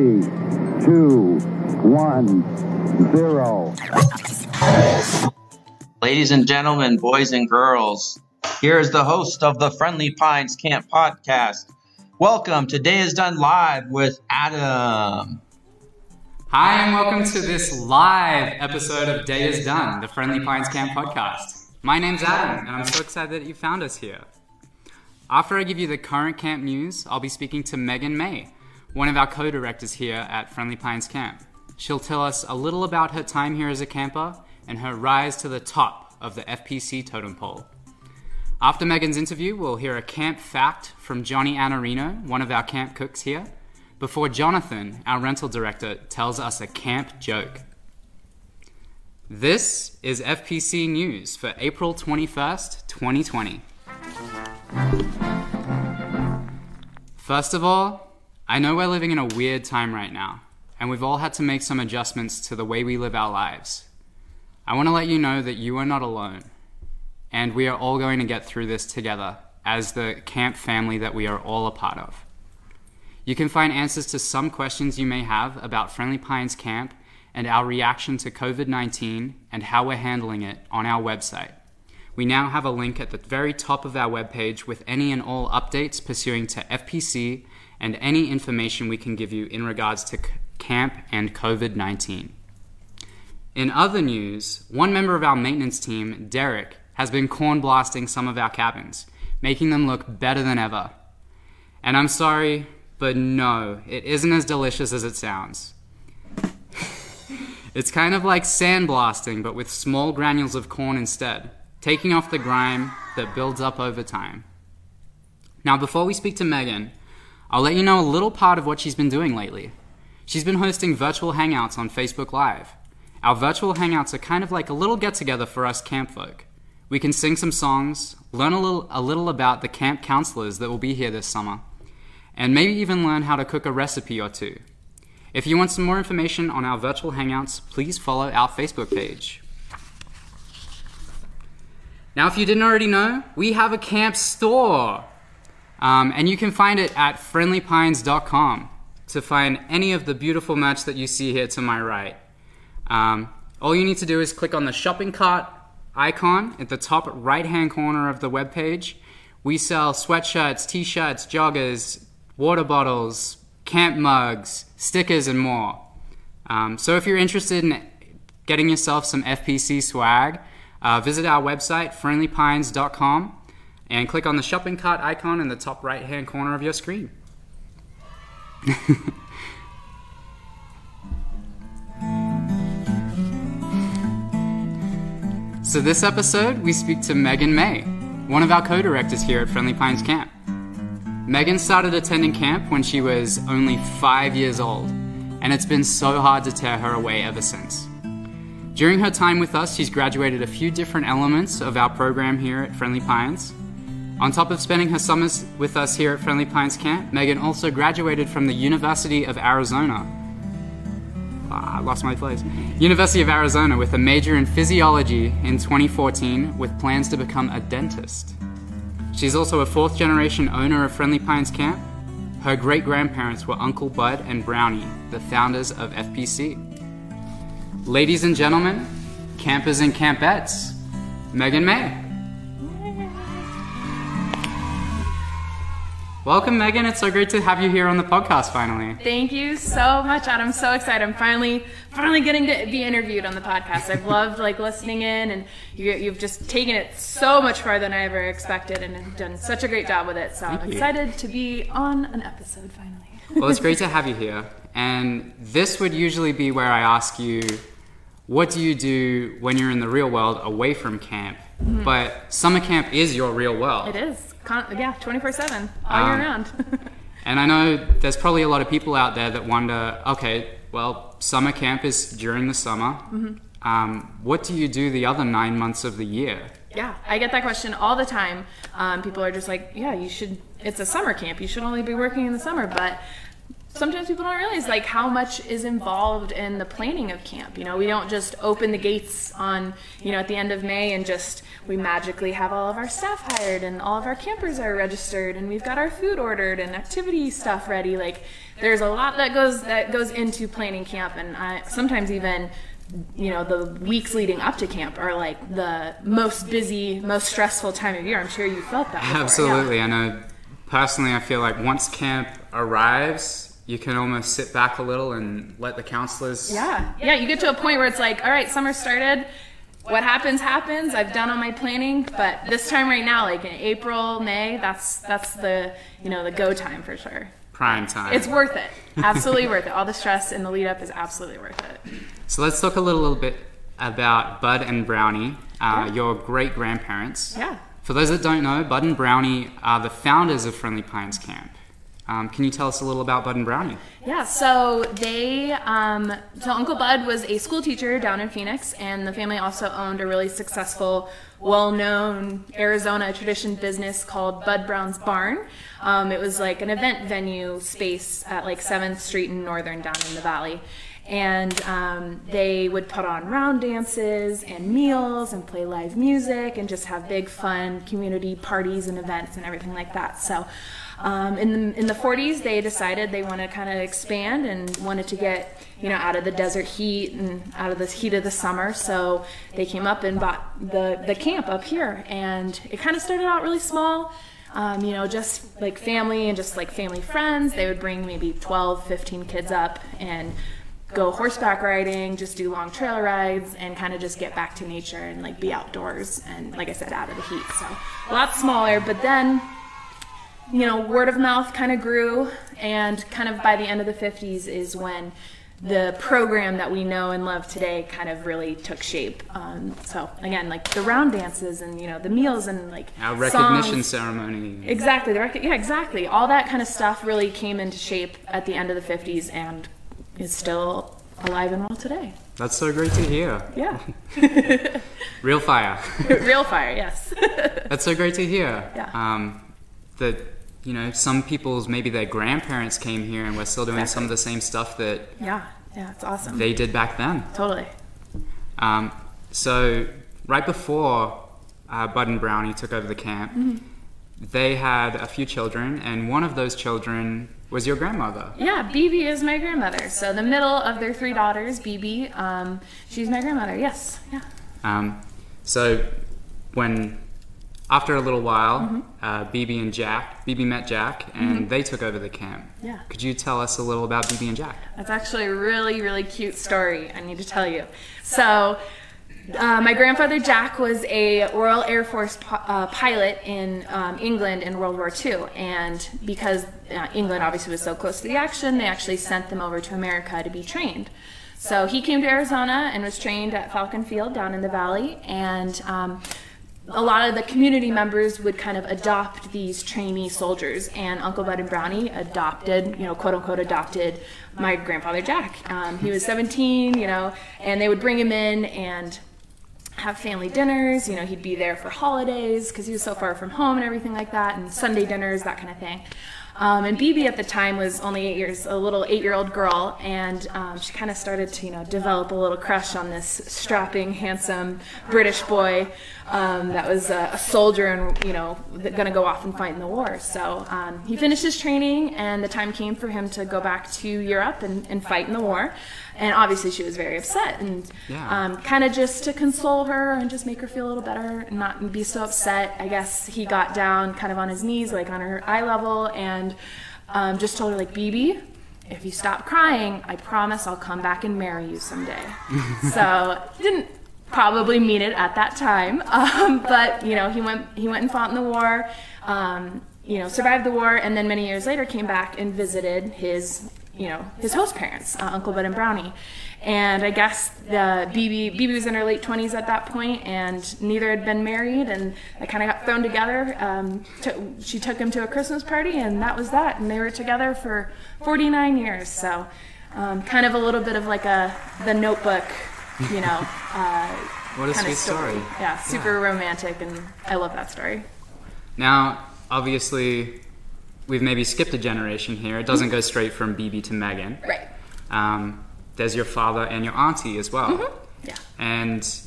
three, two, one, zero. Ladies and gentlemen, boys and girls, here is the host of the Friendly Pines Camp podcast. Welcome Today is Done Live with Adam. Hi, and welcome to this live episode of Day is Done, the Friendly Pines Camp podcast. My name's Adam, and I'm so excited that you found us here. After I give you the current camp news, I'll be speaking to Megan May, one of our co directors here at Friendly Pines Camp. She'll tell us a little about her time here as a camper and her rise to the top of the FPC totem pole. After Megan's interview, we'll hear a camp fact from Johnny Anarino, one of our camp cooks here, before Jonathan, our rental director, tells us a camp joke. This is FPC News for April 21st, 2020. First of all, I know we're living in a weird time right now, and we've all had to make some adjustments to the way we live our lives. I want to let you know that you are not alone, and we are all going to get through this together as the camp family that we are all a part of. You can find answers to some questions you may have about Friendly Pines Camp and our reaction to COVID 19 and how we're handling it on our website. We now have a link at the very top of our webpage with any and all updates pursuing to FPC and any information we can give you in regards to camp and COVID 19. In other news, one member of our maintenance team, Derek, has been corn blasting some of our cabins, making them look better than ever. And I'm sorry, but no, it isn't as delicious as it sounds. it's kind of like sandblasting, but with small granules of corn instead, taking off the grime that builds up over time. Now, before we speak to Megan, I'll let you know a little part of what she's been doing lately. She's been hosting virtual hangouts on Facebook Live. Our virtual hangouts are kind of like a little get together for us camp folk. We can sing some songs, learn a little, a little about the camp counselors that will be here this summer, and maybe even learn how to cook a recipe or two. If you want some more information on our virtual hangouts, please follow our Facebook page. Now, if you didn't already know, we have a camp store. Um, and you can find it at friendlypines.com to find any of the beautiful merch that you see here to my right. Um, all you need to do is click on the shopping cart icon at the top right hand corner of the webpage. We sell sweatshirts, t shirts, joggers, water bottles, camp mugs, stickers, and more. Um, so if you're interested in getting yourself some FPC swag, uh, visit our website, friendlypines.com, and click on the shopping cart icon in the top right hand corner of your screen. so, this episode, we speak to Megan May, one of our co directors here at Friendly Pines Camp. Megan started attending camp when she was only five years old, and it's been so hard to tear her away ever since. During her time with us, she's graduated a few different elements of our program here at Friendly Pines. On top of spending her summers with us here at Friendly Pines Camp, Megan also graduated from the University of Arizona. Ah, I lost my place. University of Arizona with a major in physiology in 2014 with plans to become a dentist. She's also a fourth generation owner of Friendly Pines Camp. Her great grandparents were Uncle Bud and Brownie, the founders of FPC. Ladies and gentlemen, campers and campettes, Megan May. Welcome, Megan. It's so great to have you here on the podcast finally. Thank you so much, Adam. I'm so excited. I'm finally, finally getting to be interviewed on the podcast. I've loved like listening in, and you, you've just taken it so much farther than I ever expected, and have done such a great job with it. So Thank I'm you. excited to be on an episode finally. Well, it's great to have you here. And this would usually be where I ask you, what do you do when you're in the real world away from camp? But summer camp is your real world. It is, Con- yeah, 24 seven, all year Um, round. And I know there's probably a lot of people out there that wonder, okay, well, summer camp is during the summer. Um, what do you do the other nine months of the year? Yeah, I get that question all the time. Um, people are just like, yeah, you should, it's a summer camp. You should only be working in the summer. But sometimes people don't realize like how much is involved in the planning of camp. You know, we don't just open the gates on, you know, at the end of May and just we magically have all of our staff hired and all of our campers are registered and we've got our food ordered and activity stuff ready. Like there's a lot that goes that goes into planning camp, and I, sometimes even you know the weeks leading up to camp are like the most busy most stressful time of year i'm sure you felt that before. Yeah. Absolutely. I know personally, I feel like once camp arrives, you can almost sit back a little and let the counselors. Yeah, yeah. You get to a point where it's like, all right, summer started. What happens happens. I've done all my planning, but this time right now, like in April, May, that's that's the you know the go time for sure. Prime time. It's worth it. Absolutely worth it. All the stress in the lead up is absolutely worth it. So let's talk a little, little bit about Bud and Brownie, uh, your great grandparents. Yeah. For those that don't know, Bud and Brownie are the founders of Friendly Pines Camp. Um, can you tell us a little about Bud and Brownie? Yeah, so they, um, so Uncle Bud was a school teacher down in Phoenix, and the family also owned a really successful, well known Arizona tradition business called Bud Brown's Barn. Um, it was like an event venue space at like 7th Street in Northern down in the valley. And um, they would put on round dances and meals and play live music and just have big, fun community parties and events and everything like that. So um, in the in the 40s, they decided they wanted to kind of expand and wanted to get you know out of the desert heat and out of the heat of the summer. So they came up and bought the the camp up here, and it kind of started out really small. Um, you know, just like family and just like family friends. They would bring maybe 12, 15 kids up and go horseback riding, just do long trail rides, and kind of just get back to nature and like be outdoors and, like I said, out of the heat. So a lot smaller, but then you know, word of mouth kind of grew, and kind of by the end of the 50s is when the program that we know and love today kind of really took shape. Um, so again, like the round dances and you know the meals and like our recognition songs. ceremony. Exactly, the rec- yeah, exactly. All that kind of stuff really came into shape at the end of the 50s and is still alive and well today. That's so great to hear. Yeah. Real fire. Real fire, yes. That's so great to hear. Yeah. Um, that you know, some people's maybe their grandparents came here and we're still doing Exactly. some of the same stuff that yeah, yeah, it's awesome. they did back then. totally. Um, so right before uh, Bud and Brownie took over the camp, Mm-hmm. they had a few children, and one of those children was your grandmother. Yeah, BB is my grandmother. So the middle of their three daughters, BB, um, she's my grandmother. Yes, yeah. Um, so when after a little while, Mm-hmm. uh, BB and Jack, BB met Jack, and they took over the camp. Yeah. Could you tell us a little about BB and Jack? That's actually a really, really cute story. I need to tell you. So, uh, my grandfather Jack was a Royal Air Force uh, pilot in um, England in World War II, and because uh, England obviously was so close to the action, they actually sent them over to America to be trained. So he came to Arizona and was trained at Falcon Field down in the valley, and um, a lot of the community members would kind of adopt these trainee soldiers, and Uncle Bud and Brownie adopted, you know, quote unquote, adopted my grandfather Jack. Um, he was 17, you know, and they would bring him in and have family dinners. You know, he'd be there for holidays because he was so far from home and everything like that, and Sunday dinners, that kind of thing. Um, and BB at the time was only eight years, a little eight-year-old girl, and um, she kind of started to, you know, develop a little crush on this strapping, handsome British boy um, that was a, a soldier and, you know, going to go off and fight in the war. So um, he finished his training, and the time came for him to go back to Europe and, and fight in the war. And obviously, she was very upset, and Yeah. um, kind of just to console her and just make her feel a little better and not be so upset. I guess he got down kind of on his knees, like on her eye level, and um, just told her, like, BB, if you stop crying, I promise I'll come back and marry you someday. so he didn't probably mean it at that time, um, but you know, he went he went and fought in the war. Um, you know, survived the war, and then many years later came back and visited his you know his host parents, uh, Uncle Bud and Brownie. And I guess the BB BB was in her late 20s at that point, and neither had been married, and they kind of got thrown together. Um, to, she took him to a Christmas party, and that was that. And they were together for 49 years. So, um, kind of a little bit of like a the Notebook, you know. Uh, What a kind sweet of story. Yeah, super romantic, and I love that story. Now, obviously, we've maybe skipped a generation here. It doesn't go straight from BB to Megan. Right. Um, there's your father and your auntie as well. Mm-hmm. Yeah. And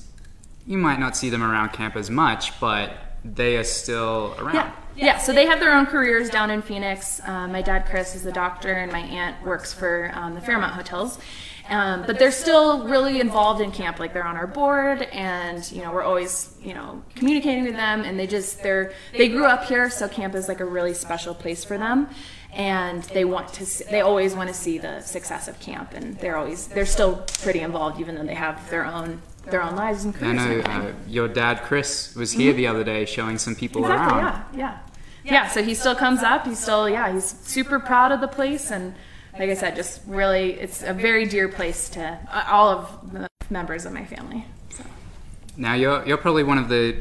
you might not see them around camp as much, but they are still around. Yeah. Yeah, so they have their own careers down in Phoenix. Um, my dad, Chris, is a doctor, and my aunt works for um, the Fairmont Hotels. Um, but they're still really involved in camp. Like they're on our board, and you know we're always you know communicating with them. And they just they're they grew up here, so camp is like a really special place for them. And they want to see, they always want to see the success of camp, and they're always they're still pretty involved, even though they have their own their own lives and I careers. and know uh, your dad, Chris, was here the other day showing some people Exactly. around. Yeah. Yeah. Yeah. So he still comes up. He's still yeah. He's super proud of the place, and like I said, just really, it's a very dear place to uh, all of the members of my family. So. Now you're you're probably one of the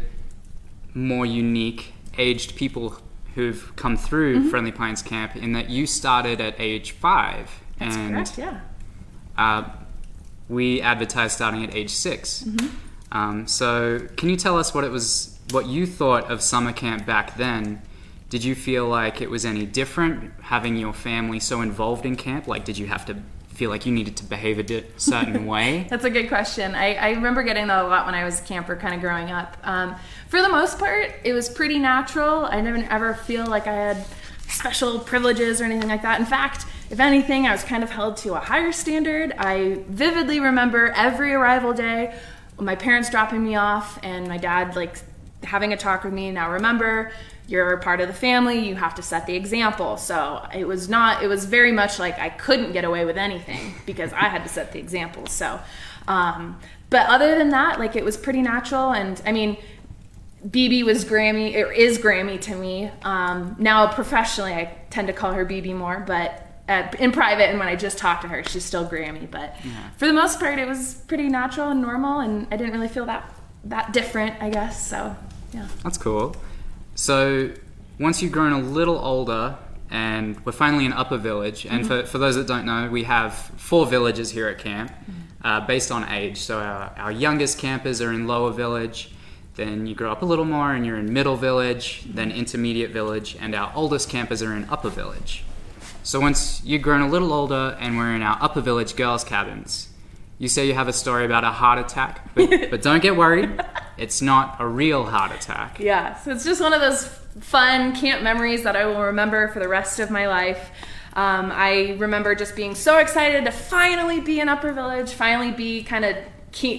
more unique aged people who've come through Mm-hmm. Friendly Pines Camp in that you started at age five, That's and correct. Yeah. uh, we advertised starting at age 6 Mm-hmm. Um, so can you tell us what it was, what you thought of summer camp back then? Did you feel like it was any different having your family so involved in camp? Like, did you have to feel like you needed to behave a di- certain way? That's a good question. I, I remember getting that a lot when I was a camper, kind of growing up. Um, for the most part, it was pretty natural. I didn't ever feel like I had special privileges or anything like that. In fact, if anything, I was kind of held to a higher standard. I vividly remember every arrival day, my parents dropping me off, and my dad like having a talk with me. Now remember, you're part of the family. You have to set the example. So it was not. It was very much like I couldn't get away with anything because I had to set the example. So, um, but other than that, like it was pretty natural. And I mean, BB was Grammy, or is Grammy to me. Um, now professionally, I tend to call her BB more, but at, in private and when I just talk to her, she's still Grammy. But for the most part, it was pretty natural and normal, and I didn't really feel that that different, I guess. So yeah. That's cool. So once you've grown a little older, and we're finally in Upper Village, and for, for those that don't know, we have four villages here at camp uh, based on age. So our, our youngest campers are in Lower Village, then you grow up a little more and you're in Middle Village, then Intermediate Village, and our oldest campers are in Upper Village. So once you've grown a little older and we're in our Upper Village girls' cabins, you say you have a story about a heart attack, but, but don't get worried. It's not a real heart attack. Yeah, so it's just one of those fun camp memories that I will remember for the rest of my life. Um, I remember just being so excited to finally be in Upper Village, finally be kind of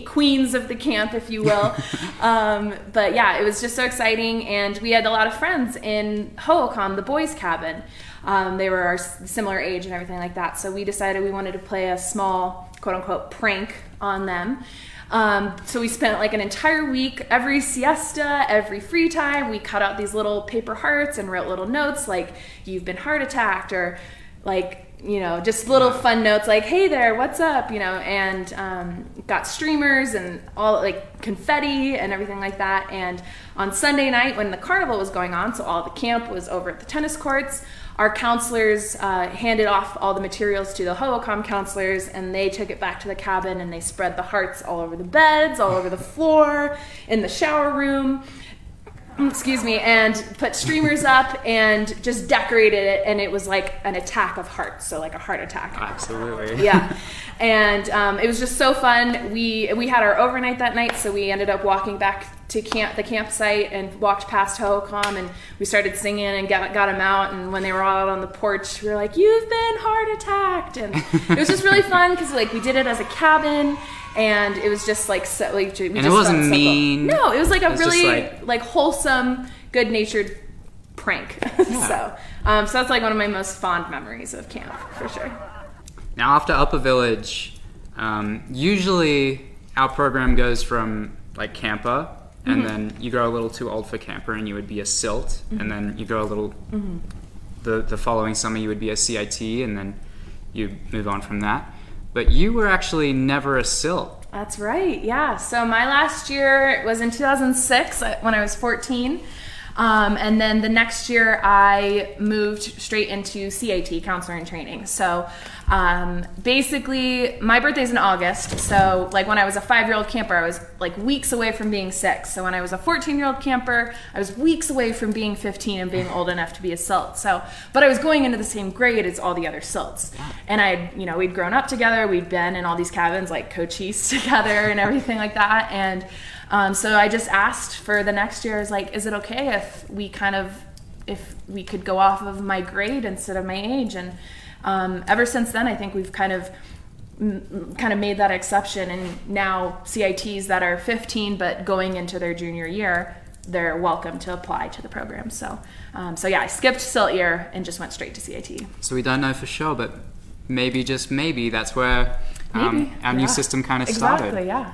queens of the camp, if you will. um, but yeah, it was just so exciting, and we had a lot of friends in Hohokam, the boys' cabin. Um, they were our similar age and everything like that, so we decided we wanted to play a small, quote unquote, prank on them. Um, so we spent like an entire week, every siesta, every free time, we cut out these little paper hearts and wrote little notes like, you've been heart attacked, or like, you know, just little fun notes like, hey there, what's up, you know, and um, got streamers and all like confetti and everything like that. And on Sunday night when the carnival was going on, so all the camp was over at the tennis courts, our counselors uh, handed off all the materials to the Hohokam counselors, and they took it back to the cabin and they spread the hearts all over the beds, all over the floor, in the shower room. Excuse me, and put streamers up and just decorated it, and it was like an attack of hearts, so like a heart attack. Absolutely. yeah. And um, it was just so fun. We we had our overnight that night so we ended up walking back to camp the campsite and walked past Hohokam and we started singing and got, got them out and when they were all out on the porch we were like you've been heart attacked! And it was just really fun because like we did it as a cabin and it was just like so like we it just wasn't so cool. mean. no it was like a was really like- like, wholesome good natured prank so um, so that's like one of my most fond memories of camp for sure Now, after Upper Village, um, usually our program goes from like camper, and Mm-hmm. then you grow a little too old for camper, and you would be a silt, and then you grow a little. Mm-hmm. The the following summer, you would be a CIT, and then you move on from that. But you were actually never a silt. That's right. Yeah. So my last year was in 2006 uh, when I was 14. Um, and then the next year, I moved straight into CIT, counselor in training. So um, basically, my birthday's in August. So, like, when I was a five year old camper, I was like weeks away from being six. So, when I was a 14 year old camper, I was weeks away from being 15 and being old enough to be a silt. So, but I was going into the same grade as all the other silts. And I, you know, we'd grown up together, we'd been in all these cabins like Cochise together and everything like that. And Um, so I just asked for the next year. I was like, is it okay if we kind of if we could go off of my grade instead of my age? And um, ever since then, I think we've kind of m- kind of made that exception. And now CITs that are 15 but going into their junior year, they're welcome to apply to the program. So, um, so yeah, I skipped SILT year and just went straight to CIT. So we don't know for sure, but maybe just maybe that's where um, Maybe, our yeah. new system kind of Exactly, started. yeah.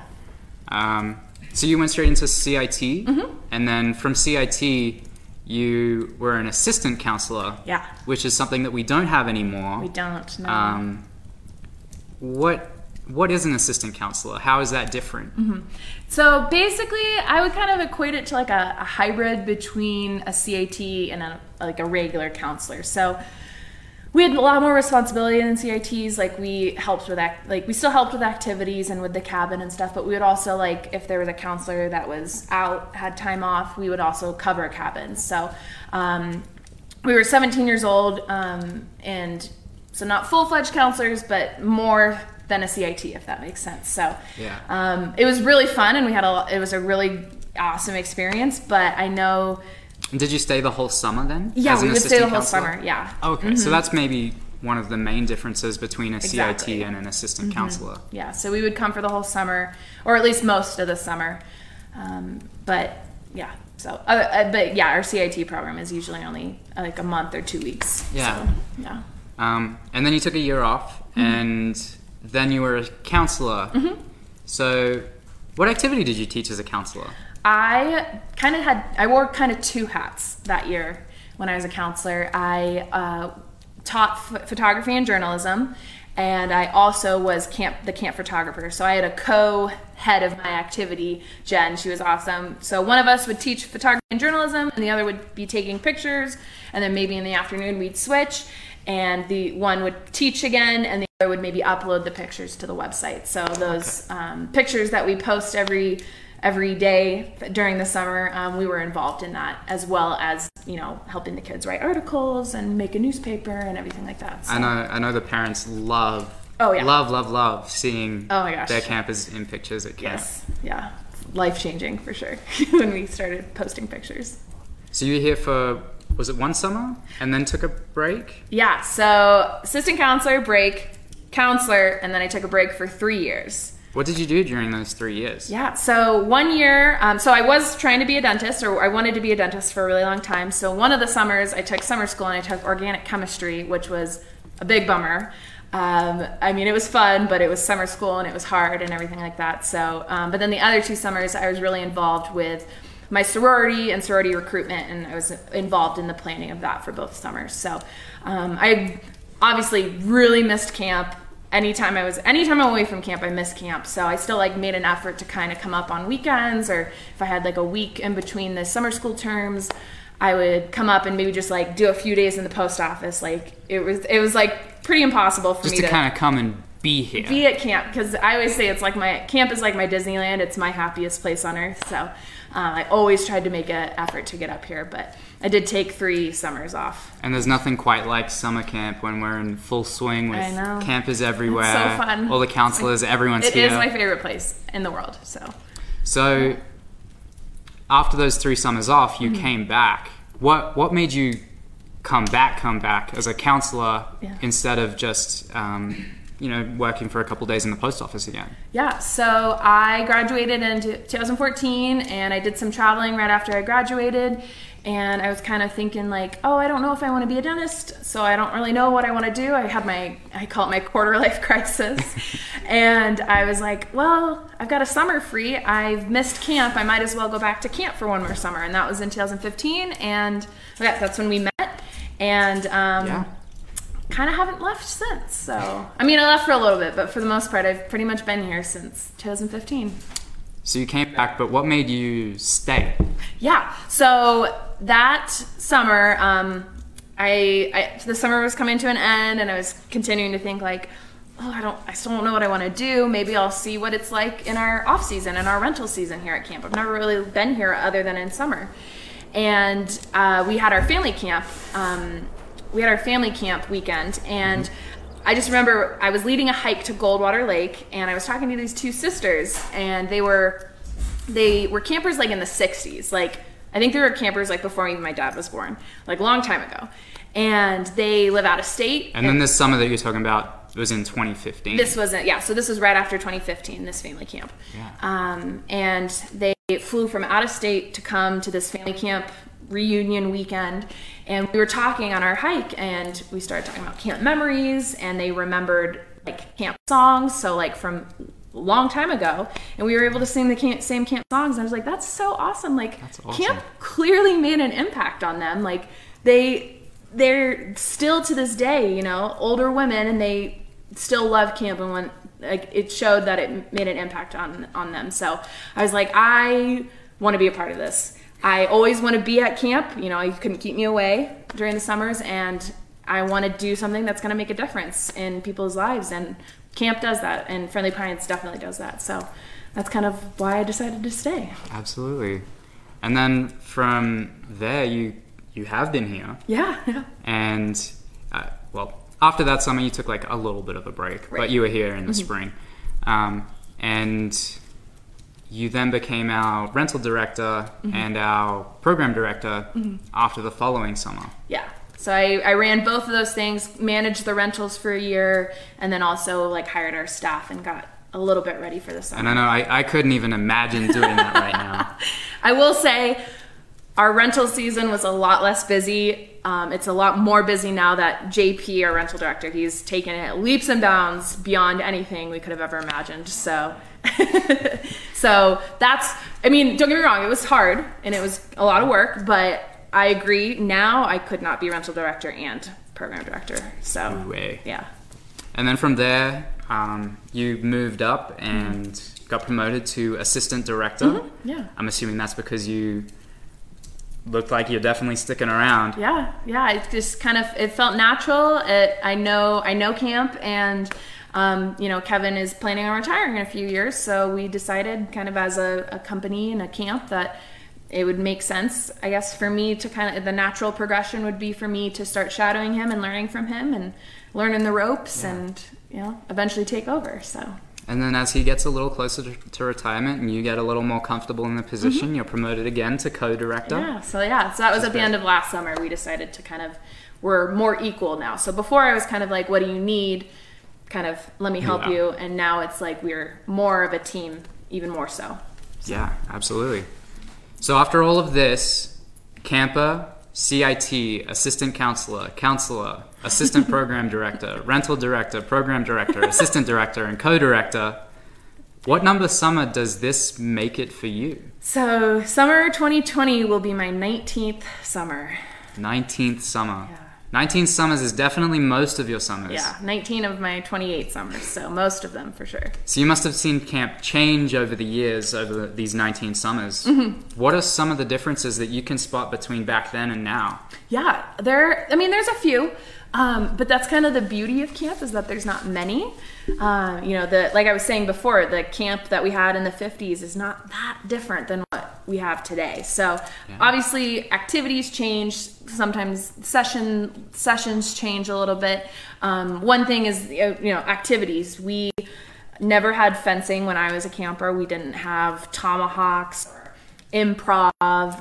So you went straight into CIT, Mm-hmm. and then from CIT, you were an assistant counselor. Yeah. Which is something that we don't have anymore. We don't know. Um, what what is an assistant counselor? How is that different? Mm-hmm. So basically, I would kind of equate it to like a, a hybrid between a CIT and a, like a regular counselor. So we had a lot more responsibility than CITs. Like we helped with act, like we still helped with activities and with the cabin and stuff. But we would also like if there was a counselor that was out had time off, we would also cover cabins. So um, we were 17 years old um, and so not full fledged counselors, but more than a CIT if that makes sense. So Yeah. um, it was really fun and we had a it was a really awesome experience. But I know did you stay the whole summer then? yeah as we would stay the whole counselor? summer. Yeah. Okay, so that's maybe one of the main differences between a Exactly. CIT and an assistant counselor. Yeah, so we would come for the whole summer, or at least most of the summer. Um, but yeah, so uh, uh, but yeah, our CIT program is usually only uh, like a month or two weeks. Yeah. So, yeah. Um, and then you took a year off, Mm-hmm. and then you were a counselor. So, what activity did you teach as a counselor? I kind of had I wore kind of two hats that year when I was a counselor. I uh, taught ph photography and journalism, and I also was camp the camp photographer. So I had a co-head of my activity, Jen. She was awesome. So one of us would teach photography and journalism, and the other would be taking pictures. And then maybe in the afternoon we'd switch, and the one would teach again, and the other would maybe upload the pictures to the website. So those um, pictures that we post every every day during the summer um, we were involved in that as well as you know helping the kids write articles and make a newspaper and everything like that so. I know, I know the parents love, Oh, yeah. love, love, love seeing Oh my gosh. their campers in pictures at camp. yes yeah life changing for sure when we started posting pictures So you were here for was it one summer, and then took a break? yeah so assistant counselor break counselor and then i took a break for three years What did you do during those three years? Yeah, so one year, um, so I was trying to be a dentist, or I wanted to be a dentist for a really long time. So one of the summers, I took summer school and I took organic chemistry, which was a big bummer. Um, I mean, it was fun, but it was summer school and it was hard and everything like that. So, um, but then the other two summers, I was really involved with my sorority and sorority recruitment, and I was involved in the planning of that for both summers. So, um, I obviously really missed camp anytime I was anytime I'm away from camp, I miss camp. So I still like made an effort to kind of come up on weekends or if I had like a week in between the summer school terms, I would come up and maybe just like do a few days in the post office. Like it was it was like pretty impossible for Just me to to, kind of come and be here. be at camp because I always say it's like my camp is like my Disneyland. It's my happiest place on earth. So uh, I always tried to make an effort to get up here, but I did take three summers off. And there's nothing quite like summer camp when we're in full swing with I know. campers everywhere. It's so fun. All the counselors, everyone's It here. is my favorite place in the world. So. So after those three summers off, Mm-hmm. you came back. What what made you come back? Come back as a counselor Yeah. instead of just um, you know working for a couple days in the post office again. Yeah, so I graduated in 2014 and I did some traveling right after I graduated. And I was kind of thinking, like, oh, I don't know if I want to be a dentist, so I don't really know what I want to do. I had my, I call it my quarter life crisis. and I was like, well, I've got a summer free. I've missed camp. I might as well go back to camp for one more summer. And that was in 2015. And yeah, that's when we met. And um, Yeah. kind of haven't left since. So, I mean, I left for a little bit, but for the most part, I've pretty much been here since 2015. So you came back, but what made you stay? Yeah. So that summer, um, I, I the summer was coming to an end, and I was continuing to think like, oh, I don't, I still don't know what I want to do. Maybe I'll see what it's like in our off season, in our rental season here at camp. I've never really been here other than in summer, and uh, we had our family camp. Um, we had our family camp weekend, and I just remember I was leading a hike to Goldwater Lake, and I was talking to these two sisters, and they were they were campers like in the 60s. Like, I think they were campers like before even my dad was born, like a long time ago. And they live out of state. And then this summer that you're talking about was in 2015. This wasn't, yeah, so this was right after 2015, this family camp. Yeah. Um, and they flew from out of state to come to this family camp reunion weekend. And we were talking on our hike, and we started talking about camp memories, and they remembered like camp songs. So, like from a long time ago, and we were able to sing the camp, same camp songs. And I was like, that's so awesome. Like, awesome. camp clearly made an impact on them. Like, they they're still to this day, you know, older women, and they still love camp and when like it showed that it made an impact on on them. So I was like, I want to be a part of this. I always want to be at camp. You know, you couldn't keep me away during the summers, and I want to do something that's going to make a difference in people's lives. And camp does that, and Friendly Pines definitely does that. So that's kind of why I decided to stay. Absolutely. And then from there, you you have been here, Yeah, yeah. and uh, well, after that summer, you took like a little bit of a break, but Right. Mm-hmm. you were here in the spring, um, and you then became our rental director Mm-hmm. and our program director after the following summer. Yeah. So I, I ran both of those things, managed the rentals for a year, and then also like hired our staff and got a little bit ready for the summer. And I know I, I couldn't even imagine doing that right now. I will say our rental season was a lot less busy. Um, it's a lot more busy now that JP, our rental director, he's taken it leaps and bounds beyond anything we could have ever imagined. So, so that's. I mean, don't get me wrong, it was hard and it was a lot of work, but I agree. Now I could not be rental director and program director. So, way. yeah. And then from there, um, you moved up and got promoted to assistant director. Mm-hmm. Yeah. I'm assuming that's because you looked like you're definitely sticking around. yeah yeah it just kind of it felt natural it, i know i know camp and um, you know kevin is planning on retiring in a few years so we decided kind of as a, a company and a camp that it would make sense i guess for me to kind of the natural progression would be for me to start shadowing him and learning from him and learning the ropes and you know eventually take over so And then as he gets a little closer to, retirement and you get a little more comfortable in the position, you're promoted again to co-director. Mm-hmm. Yeah, so yeah, so that was at the end of last summer. We decided to kind of we're more equal now. So before I was kind of like, what do you need? Kind of let me help Yeah. you, and now it's like we're more of a team, even more so. Yeah, absolutely. So after all of this, camper, CIT, assistant counselor, counselor, assistant program director, rental director, program director, assistant director, and co-director. What number summer does this make it for you? So summer 2020 will be my 19th summer. 19th summer. 19 summers is definitely most of your summers. Yeah, 19 of my 28 summers. So most of them for sure. So you must have seen camp change over the years, over the, these 19 summers. Mm-hmm. What are some of the differences that you can spot between back then and now? Yeah, there. I mean, there's a few, um, but that's kind of the beauty of camp is that there's not many. Um, you know, the like I was saying before, the camp that we had in the 50s is not that different than what we have today. So obviously, activities change. Sometimes session sessions change a little bit. Um, one thing is you know activities. We never had fencing when I was a camper. We didn't have tomahawks. Improv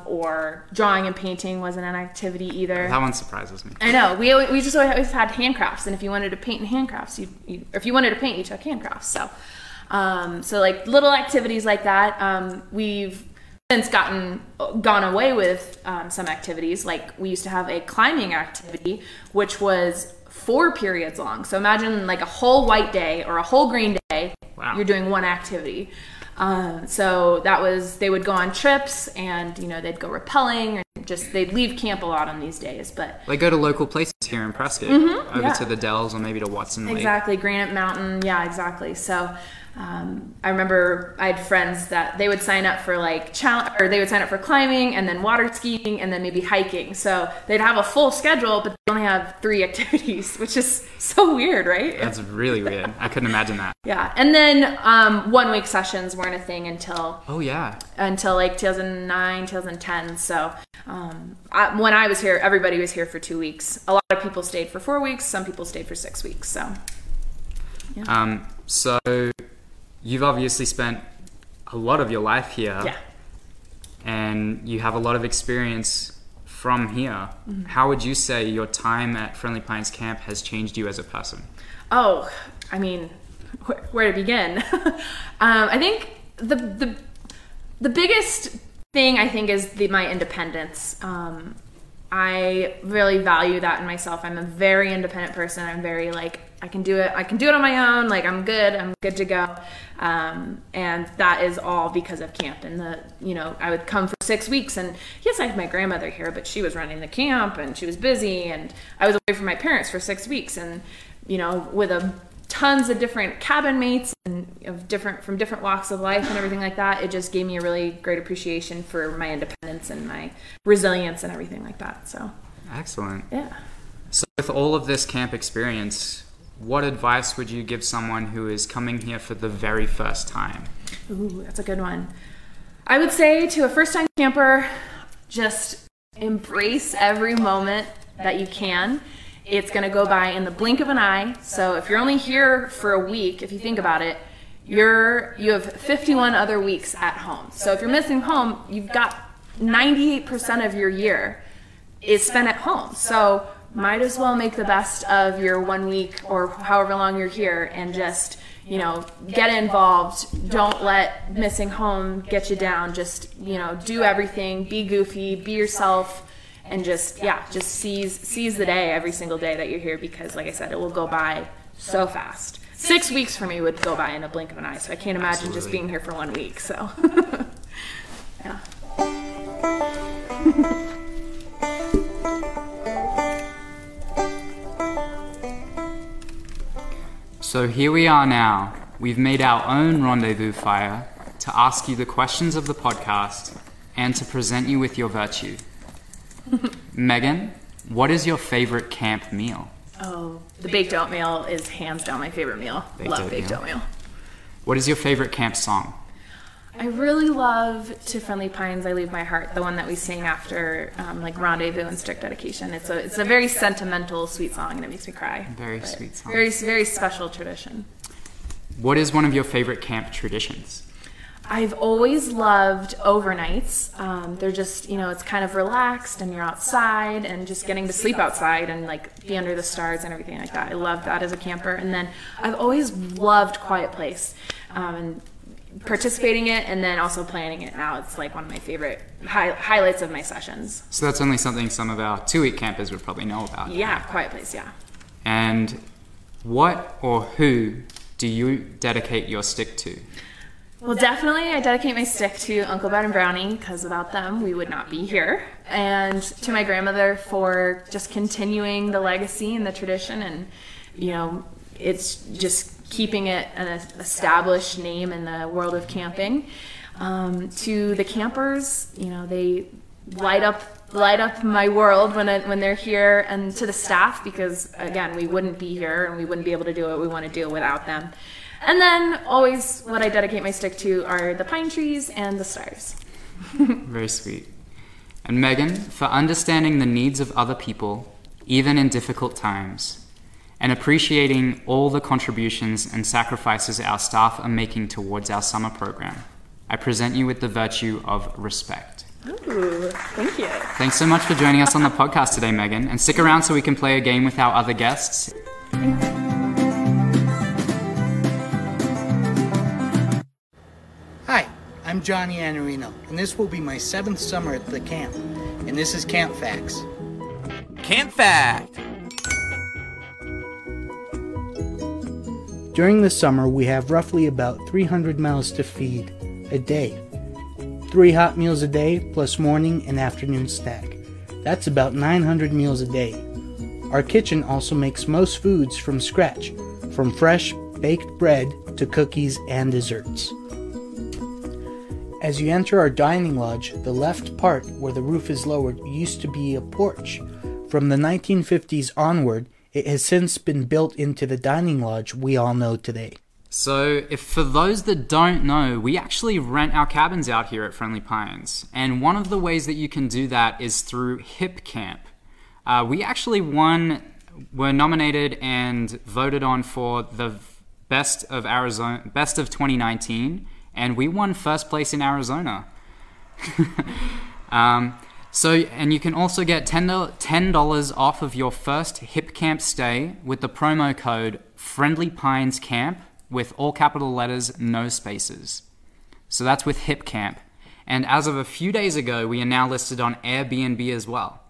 or drawing and painting wasn't an activity either. That one surprises me. I know. We, we just always had handcrafts, and if you wanted to paint in handcrafts, you, you or if you wanted to paint, you took handcrafts. So, um, so like little activities like that. Um, we've since gotten gone away with um, some activities. Like we used to have a climbing activity, which was four periods long. So imagine like a whole white day or a whole green day. Wow. You're doing one activity. Um, so that was they would go on trips and you know they'd go rappelling or just they'd leave camp a lot on these days. But They go to local places here in Prescott, over Mm-hmm. yeah. to the Dells or maybe to Watson Lake. Exactly, Granite Mountain. Yeah, exactly. So um, I remember I had friends that they would sign up for like challenge, or they would sign up for climbing and then water skiing and then maybe hiking. So they'd have a full schedule, but they only have three activities, which is so weird, right? That's really weird. I couldn't imagine that. yeah. And then um, one week sessions weren't a thing until Oh yeah. until like 2009 2010 so um, I, when i was here everybody was here for two weeks a lot of people stayed for four weeks some people stayed for six weeks so Um, so you've obviously spent a lot of your life here. Yeah. And you have a lot of experience from here. How would you say your time at Friendly Pines Camp has changed you as a person? Oh, I mean, where, where to begin? um, I think the the the biggest thing I think is the, my independence. Um, I really value that in myself. I'm a very independent person. I'm very like I can do it. I can do it on my own. Like I'm good. I'm good to go. Um, and that is all because of camp. And the you know I would come for six weeks, and yes, I had my grandmother here, but she was running the camp and she was busy, and I was away from my parents for six weeks, and you know with a tons of different cabin mates and of different from different walks of life and everything like that it just gave me a really great appreciation for my independence and my resilience and everything like that so Excellent. yeah So, with all of this camp experience, what advice would you give someone who is coming here for the very first time? Ooh, that's a good one. I would say to a first time camper, just embrace every moment that you can. It's going to go by in the blink of an eye. So if you're only here for a week, if you think about it, you're you have 51 other weeks at home. So if you're missing home, you've got 98% of your year is spent at home. So might as well make the best of your one week or however long you're here and just, you know, get involved. Don't let missing home get you down. Just, you know, do everything, be goofy, be yourself and just yeah, just seize seize the day every single day that you're here because like I said, it will go by so fast. Six weeks for me would go by in a blink of an eye, so I can't imagine just being here for one week. So yeah. So, here we are now. We've made our own rendezvous fire to ask you the questions of the podcast and to present you with your virtue. Megan, what is your favorite camp meal? Oh, the baked oatmeal is hands down my favorite meal. Baked Love baked oatmeal. oatmeal. What is your favorite camp song? I really love "To Friendly Pines, I Leave My Heart," the one that we sing after um, like rendezvous and stick dedication. It's a it's a very sentimental, sweet song, and it makes me cry. Very sweet song. Very very special tradition. What is one of your favorite camp traditions? I've always loved overnights. Um, they're just, you know, it's kind of relaxed and you're outside and just getting to sleep outside and like be under the stars and everything like that. I love that as a camper. And then I've always loved Quiet Place um, and participating it and then also planning it now. It's like one of my favorite hi- highlights of my sessions. So, that's only something some of our two week campers would probably know about. Yeah, Quiet Place, yeah. And what or who do you dedicate your stick to? Well, definitely, I dedicate my stick to Uncle Ben and Brownie because without them, we would not be here. And to my grandmother for just continuing the legacy and the tradition. And, you know, it's just keeping it an established name in the world of camping. Um, to the campers, you know, they light up light up my world when I, when they're here and to the staff because again we wouldn't be here and we wouldn't be able to do what we want to do without them and then always what i dedicate my stick to are the pine trees and the stars Very sweet. And Megan, for understanding the needs of other people, even in difficult times, and appreciating all the contributions and sacrifices our staff are making towards our summer program, I present you with the virtue of respect. Ooh, thank you Thanks so much for joining us on the podcast today, Megan, and stick around so we can play a game with our other guests. Hi, I'm Johnny Anarino, and this will be my seventh summer at the camp. And this is Camp Facts. Camp Fact. During the summer, we have roughly about 300 mouths to feed a day. Three hot meals a day, plus morning and afternoon snack. That's about 900 meals a day. Our kitchen also makes most foods from scratch, from fresh baked bread to cookies and desserts. As you enter our dining lodge, the left part where the roof is lowered used to be a porch. From the 1950s onward, it has since been built into the dining lodge we all know today. So, if for those that don't know, we actually rent our cabins out here at Friendly Pines, and one of the ways that you can do that is through Hipcamp. Uh, we actually won, were nominated and voted on for the best of Arizona, best of 2019, and we won first place in Arizona. um, so, and you can also get $10 off of your first Hip Camp stay with the promo code Friendly Pines Camp with all capital letters, no spaces. So that's with Hip Camp. And as of a few days ago, we are now listed on Airbnb as well.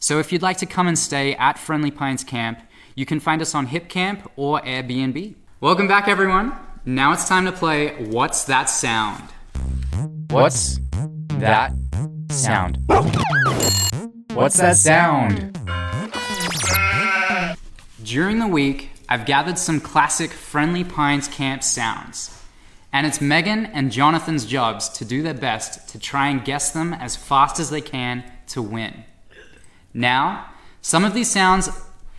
So if you'd like to come and stay at Friendly Pines Camp, you can find us on Hip Camp or Airbnb. Welcome back, everyone. Now it's time to play What's That Sound? What's that sound? What's that sound? During the week, I've gathered some classic Friendly Pines Camp sounds. And it's Megan and Jonathan's jobs to do their best to try and guess them as fast as they can to win. Now, some of these sounds,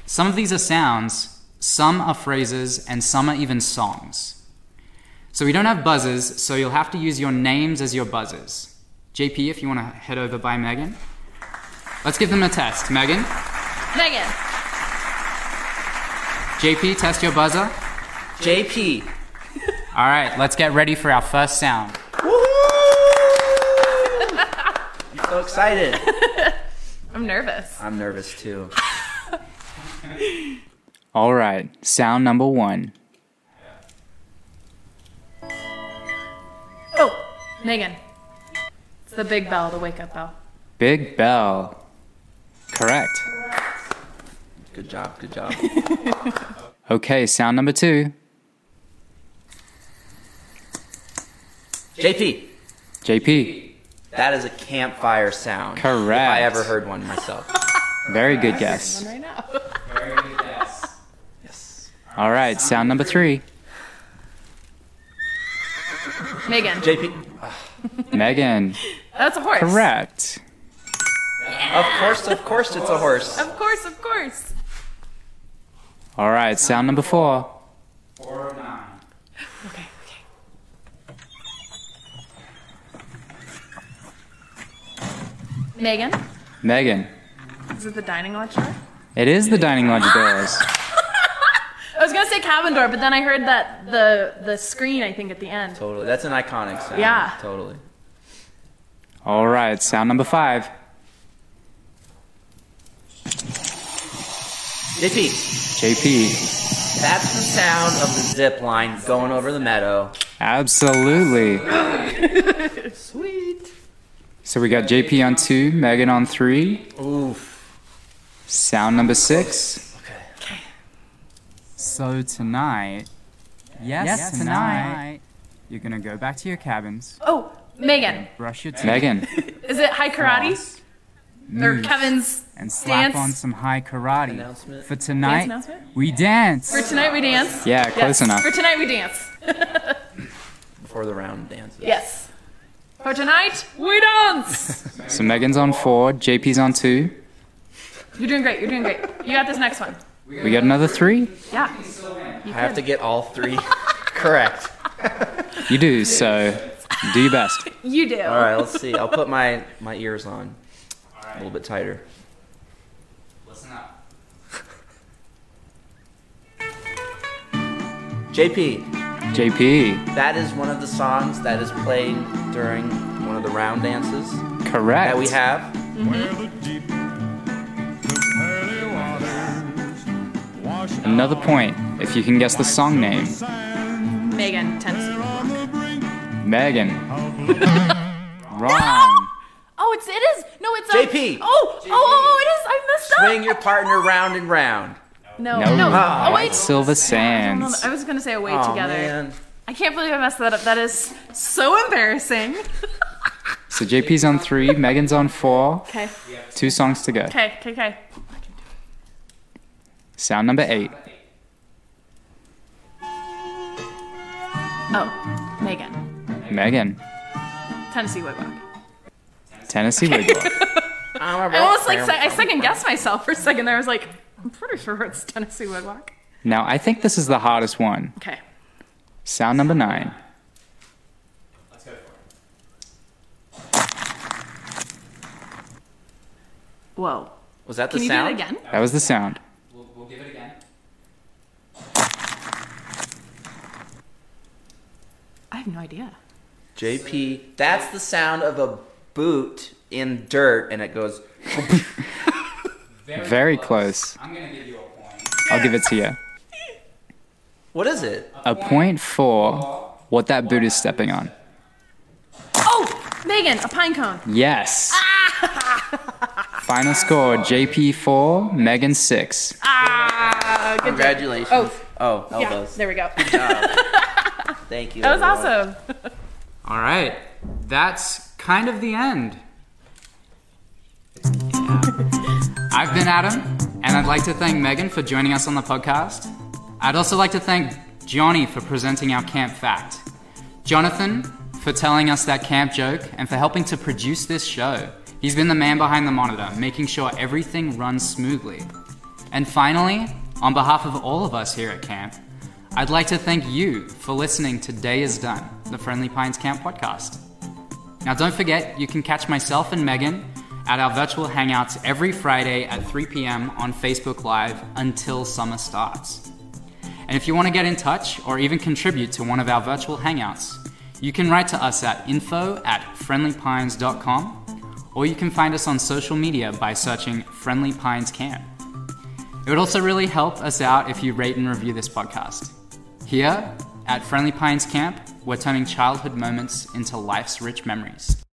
some of these are sounds, some are phrases, and some are even songs. So we don't have buzzers, so you'll have to use your names as your buzzers. JP, if you want to head over by Megan. Let's give them a test. Megan, Megan. JP, test your buzzer. JP. All right, let's get ready for our first sound. I'm so excited. I'm nervous. I'm nervous too. All right, sound number one. Oh, Megan. It's the big bell, the wake up bell. Big bell. Correct. Good job, good job. Okay, sound number two. JP. JP. That is a campfire sound. If Correct. I ever heard one myself. Very good guess. Right now. Yes. All right, sound number three. Megan. JP. Megan. That's a horse. Correct. Of course, of course it's a horse. Of course, of course. All right, sound number four. Okay, okay. Megan. Megan. Is it the dining lodge door? It is the dining lodge doors. I was gonna say cabin door, but then I heard that the the screen. I think at the end. Totally. That's an iconic sound. Yeah. Totally. All right, sound number five. JP. JP. That's the sound of the zip line going over the meadow. Absolutely. Sweet. So we got JP on two, Megan on three. Oof. Sound number six. Okay. So tonight, yes, tonight, you're gonna go back to your cabins, Oh, Megan. brush your teeth, Megan, Is it high karate or move, Kevin's and slap dance? on some high karate. Announcement. For tonight, announcement? we dance. For tonight we dance. Yeah, Yes. close enough. For tonight we dance. Before the round dances. Yes. For tonight we dance. So Megan's on four, JP's on two. You're doing great. You're doing great. You got this next one. We got another three. Yeah. I have to get all three correct. You do. So do your best. You do. All right, let's see. I'll put my, my ears on a little bit tighter. Listen up. JP, JP. that is one of the songs that is played during one of the round dances Correct. that we have. Another point if you can guess the song name. Megan, Tennessee. Megan. Wrong. Oh, it's it is. No, it's JP. Oh, oh, oh, oh, it is. I messed up. Swing your partner round and round. No, No. no. Ah, oh wait. Silver Sands. I was gonna say away Oh, together. man. I can't believe I messed that up. That is so embarrassing. So JP's on three, Megan's on four. Okay, Two songs to go. okay, okay, okay. Sound number eight. Oh, Megan, Megan. Tennessee Wig Walk. Tennessee Wig Walk. I'm almost like se- I second guessed myself for a second there. I was like, I'm pretty sure it's Tennessee Wig Walk. now I think this is the hottest one. Okay. Sound number nine. Whoa. Was that the Can you sound? do it again? That was the sound. We'll, we'll give it again. I have no idea. JP. That's the sound of a boot in dirt, and it goes. Very, close. I'm gonna give you a point. I'll give it to you. What is it? A point for what that boot is stepping on. Oh, Megan, a pine cone. Yes. Final score JP 4, Megan 6. Ah, good job. Congratulations. Oh. Oh, Yeah, elbows. there we go. Thank you. That was everyone. awesome. All right, that's kind of the end. I've been Adam, and I'd like to thank Megan for joining us on the podcast. I'd also like to thank Johnny for presenting our camp fact, Jonathan for telling us that camp joke, and for helping to produce this show. He's been the man behind the monitor, making sure everything runs smoothly. And finally, on behalf of all of us here at camp, I'd like to thank you for listening to Day is Done, the Friendly Pines Camp podcast. Now, don't forget, you can catch myself and Megan at our virtual hangouts every Friday at 3 p.m. on Facebook Live until summer starts. And if you want to get in touch or even contribute to one of our virtual hangouts, you can write to us at info at friendlypines.com or you can find us on social media by searching Friendly Pines Camp. It would also really help us out if you rate and review this podcast. Here at Friendly Pines Camp, we're turning childhood moments into life's rich memories.